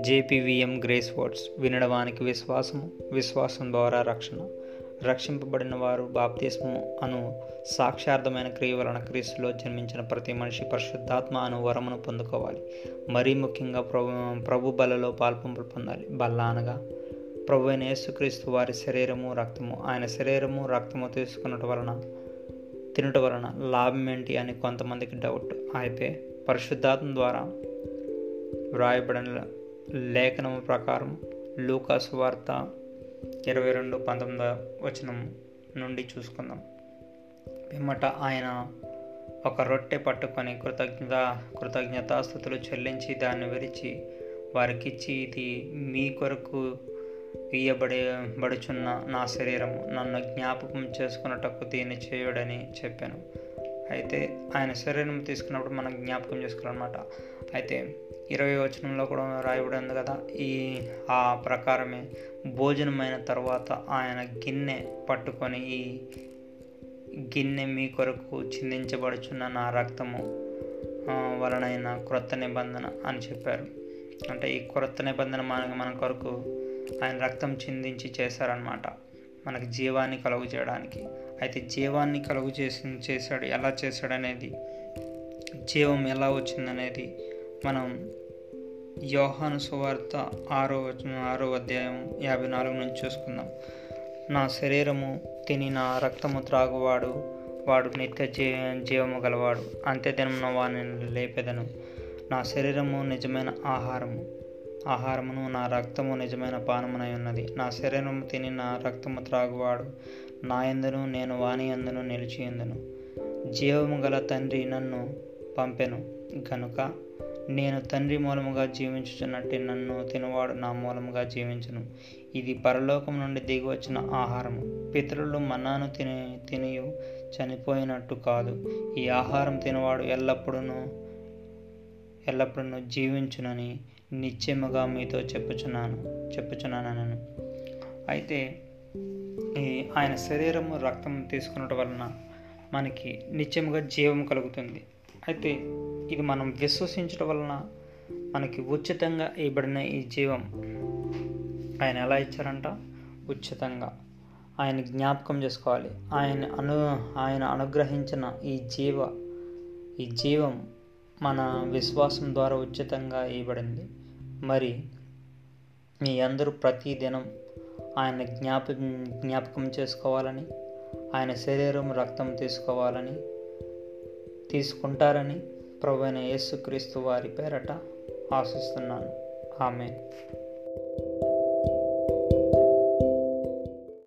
జేపీవీఎం grace words వినడవానికి విశ్వాసము విశ్వాసం ద్వారా రక్షణ. రక్షింపబడిన వారు బాప్తిస్మము అను సాక్షార్థమైన క్రియ వలన క్రీస్తులో జన్మించిన ప్రతి మనిషి పరిశుద్ధాత్మ అను వరమును పొందుకోవాలి. మరీ ముఖ్యంగా ప్రభు ప్రభు బలలో పాల్పంపులు పొందాలి. బల్ల అనగా ప్రభు అయిన యేసుక్రీస్తు వారి శరీరము రక్తము. ఆయన శరీరము రక్తము తీసుకున్నట వలన తినుట వలన లాభం ఏంటి అని కొంతమందికి డౌట్ అయితే పరిశుద్ధాత్మ ద్వారా వ్రాయబడిన లేఖనం ప్రకారం లూకాస్ వార్త ఇరవై రెండు పంతొమ్మిది వచనం నుండి చూసుకుందాం. పిమ్మట ఆయన ఒక రొట్టె పట్టుకొని కృతజ్ఞత కృతజ్ఞతాస్థుతులు చెల్లించి దాన్ని విరిచి వారికిచ్చి ఇది మీ కొరకు ఇయ్యబడి బడుచున్న నా శరీరము నన్ను జ్ఞాపకం చేసుకున్నటకు దీన్ని చేయుడని చెప్పాను. అయితే ఆయన శరీరం తీసుకున్నప్పుడు మనం జ్ఞాపకం చేసుకోవాలన్నమాట. అయితే ఇరవై వచనంలో కూడా రాయబడి ఉంది కదా ఈ ఆ ప్రకారమే భోజనమైన తర్వాత ఆయన గిన్నె పట్టుకొని ఈ గిన్నె మీ కొరకు చిందించబడుచున్న నా రక్తము వలనైన క్రొత్త నిబంధన అని చెప్పారు. అంటే ఈ క్రొత్త నిబంధన మనకు మన కొరకు ఆయన రక్తం చిందించి చేశారనమాట మనకి జీవాన్ని కలుగు చేయడానికి. అయితే జీవాన్ని కలుగు చేసి చేశాడు ఎలా చేశాడనేది జీవం ఎలా వచ్చిందనేది మనం యోహాను సువార్త ఆరో ఆరో అధ్యాయం యాభై నాలుగు నుంచి చూసుకుందాం. నా శరీరము తిని నా రక్తము త్రాగువాడు వాడు నిత్య జీ జీవము గలవాడు. అంత్యదినమున వాని లేపెదను. నా శరీరము నిజమైన ఆహారము. ఆహారమును నా రక్తము నిజమైన పానమునై ఉన్నది. నా శరీరము తిని నా రక్తము త్రాగువాడు. నా ఎందును నేను వాణి ఎందును నిలిచి ఎందును జీవము గల తండ్రి నన్ను పంపెను. గనుక నేను తండ్రి మూలముగా జీవించుచున్నట్టు నన్ను తినవాడు నా మూలముగా జీవించును. ఇది పరలోకం నుండి దిగి వచ్చిన ఆహారము. పితరులు మన్నాను తిని తినియు చనిపోయినట్టు కాదు. ఈ ఆహారం తినవాడు ఎల్లప్పుడూ ఎల్లప్పుడూ జీవించునని నిత్యముగా మీతో చెప్పుచున్నాను చెప్పుచున్నాను అయితే ఈ ఆయన శరీరము రక్తం తీసుకున్నటం వలన మనకి నిత్యముగా జీవం కలుగుతుంది. అయితే ఇది మనం విశ్వసించడం వలన మనకి ఉచితంగా ఇవ్వబడిన ఈ జీవం ఆయన ఎలా ఇచ్చారంట? ఉచితంగా. ఆయన జ్ఞాపకం చేసుకోవాలి. ఆయన అను ఆయన అనుగ్రహించిన ఈ జీవ ఈ జీవం మన విశ్వాసం ద్వారా ఉచితంగా ఇవ్వబడింది. మరి మీ అందరూ ప్రతిదినం ఆయన జ్ఞాప జ్ఞాపకం చేసుకోవాలని ఆయన శరీరం రక్తం తీసుకోవాలని తీసుకుంటారని ప్రభు అయిన యేసుక్రీస్తు వారి పేరట ఆశిస్తున్నాను. ఆమె